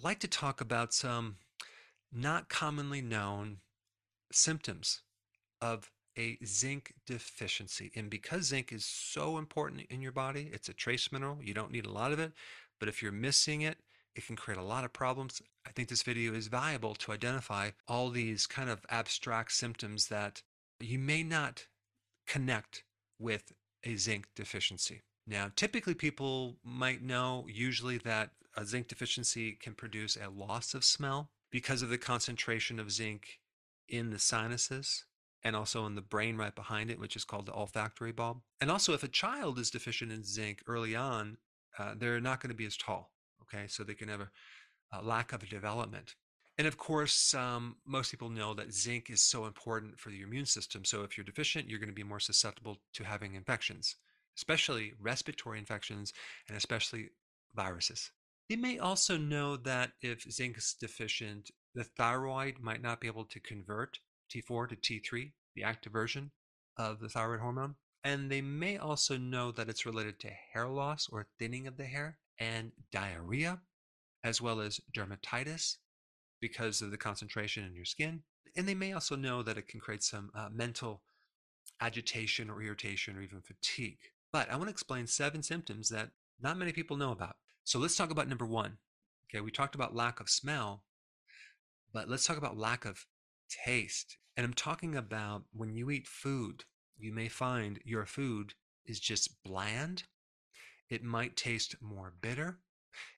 I'd like to talk about some not commonly known symptoms of a zinc deficiency. And because zinc is so important in your body, it's a trace mineral. You don't need a lot of it, but if you're missing it, it can create a lot of problems. I think this video is valuable to identify all these kind of abstract symptoms that you may not connect with a zinc deficiency. Now, typically people might know usually that a zinc deficiency can produce a loss of smell because of the concentration of zinc in the sinuses and also in the brain right behind it, which is called the olfactory bulb. And also, if a child is deficient in zinc early on, uh, they're not going to be as tall. Okay, so they can have a, a lack of development. And of course, um, most people know that zinc is so important for your immune system. So if you're deficient, you're going to be more susceptible to having infections, especially respiratory infections and especially viruses. They may also know that if zinc is deficient, the thyroid might not be able to convert T4 to T3, the active version of the thyroid hormone. And they may also know that it's related to hair loss or thinning of the hair and diarrhea, as well as dermatitis because of the concentration in your skin. And they may also know that it can create some uh, mental agitation or irritation or even fatigue. But I want to explain seven symptoms that not many people know about. So let's talk about number one. Okay, we talked about lack of smell, but let's talk about lack of taste. And I'm talking about when you eat food, you may find your food is just bland. It might taste more bitter.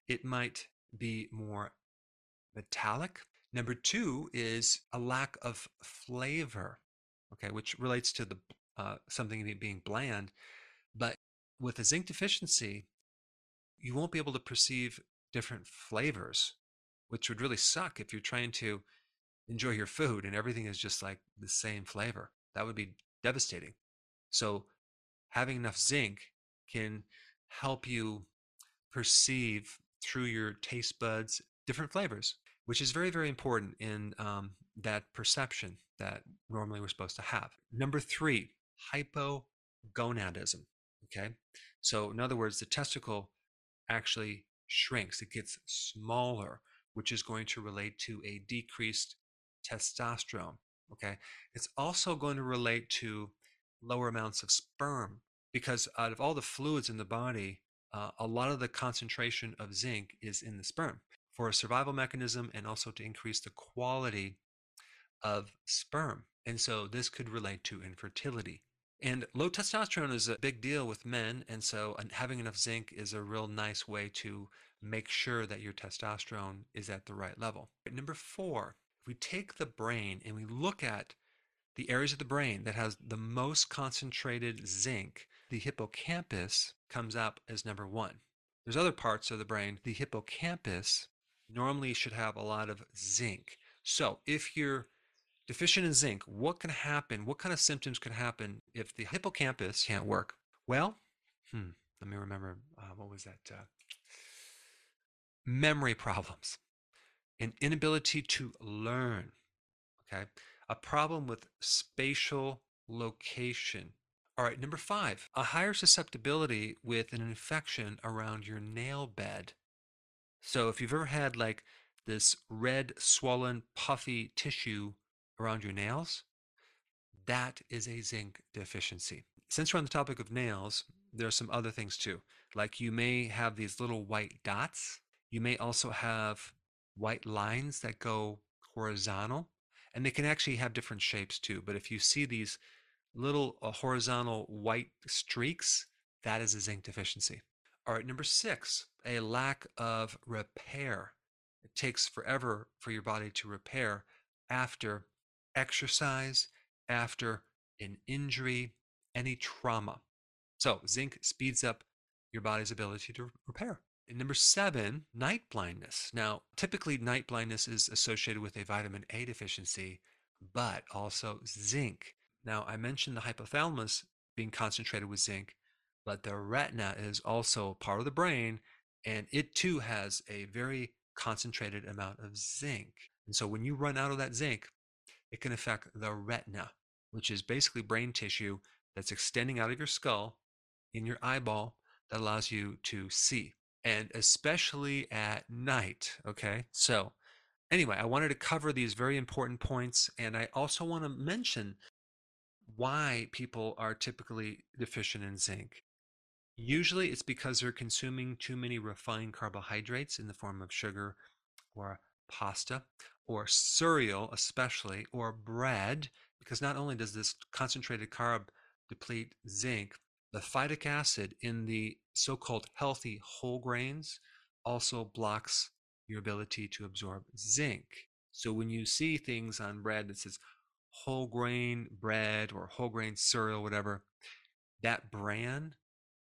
It might be more metallic. Number two is a lack of flavor, okay, which relates to the uh, something being bland. But with a zinc deficiency, you won't be able to perceive different flavors, which would really suck if you're trying to enjoy your food and everything is just like the same flavor. That would be devastating. So, having enough zinc can help you perceive through your taste buds different flavors, which is very, very important in um, that perception that normally we're supposed to have. Number three, hypogonadism. Okay. So, in other words, the testicle actually shrinks, it gets smaller, which is going to relate to a decreased testosterone. Okay. It's also going to relate to lower amounts of sperm because out of all the fluids in the body, uh, a lot of the concentration of zinc is in the sperm for a survival mechanism and also to increase the quality of sperm. And so this could relate to infertility. And low testosterone is a big deal with men. And so having enough zinc is a real nice way to make sure that your testosterone is at the right level. Number four, if we take the brain and we look at the areas of the brain that has the most concentrated zinc, the hippocampus comes up as number one. There's other parts of the brain. The hippocampus normally should have a lot of zinc. So if you're deficient in zinc, what can happen? What kind of symptoms can happen if the hippocampus can't work? Well, hmm, let me remember. Uh, what was that? Uh, memory problems an inability to learn, okay? A problem with spatial location. All right, number five, a higher susceptibility with an infection around your nail bed. So if you've ever had like this red, swollen, puffy tissue around your nails, that is a zinc deficiency. Since we're on the topic of nails, there are some other things too. Like you may have these little white dots. You may also have white lines that go horizontal and they can actually have different shapes too but if you see these little uh, horizontal white streaks that is a zinc deficiency all right number six a lack of repair it takes forever for your body to repair after exercise after an injury any trauma so zinc speeds up your body's ability to repair and number seven, night blindness. Now, typically, night blindness is associated with a vitamin A deficiency, but also zinc. Now, I mentioned the hypothalamus being concentrated with zinc, but the retina is also part of the brain, and it too has a very concentrated amount of zinc. And so, when you run out of that zinc, it can affect the retina, which is basically brain tissue that's extending out of your skull in your eyeball that allows you to see. and especially at night. Okay. So, anyway, I wanted to cover these very important points. And I also want to mention why people are typically deficient in zinc. Usually it's because they're consuming too many refined carbohydrates in the form of sugar or pasta or cereal, especially, or bread, because not only does this concentrated carb deplete zinc, the phytic acid in the so called healthy whole grains also blocks your ability to absorb zinc. So when you see things on bread that says whole grain bread or whole grain cereal, whatever, that bran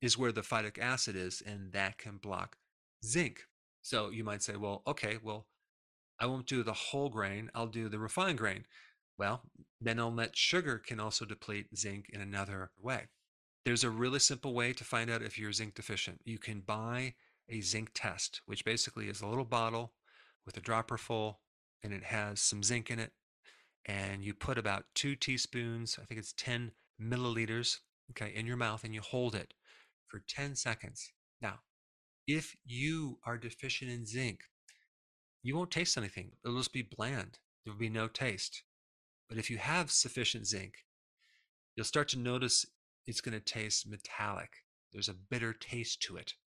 is where the phytic acid is, and that can block zinc. So you might say, well, okay, well, I won't do the whole grain, I'll do the refined grain. Well, then I'll let sugar can also deplete zinc in another way. There's a really simple way to find out if you're zinc deficient. You can buy a zinc test, which basically is a little bottle with a dropper full, and it has some zinc in it. And you put about two teaspoons, I think it's 10 milliliters, okay, in your mouth, and you hold it for 10 seconds. Now, if you are deficient in zinc, you won't taste anything. It'll just be bland. There will be no taste. But if you have sufficient zinc, you'll start to notice it's going to taste metallic. There's a bitter taste to it.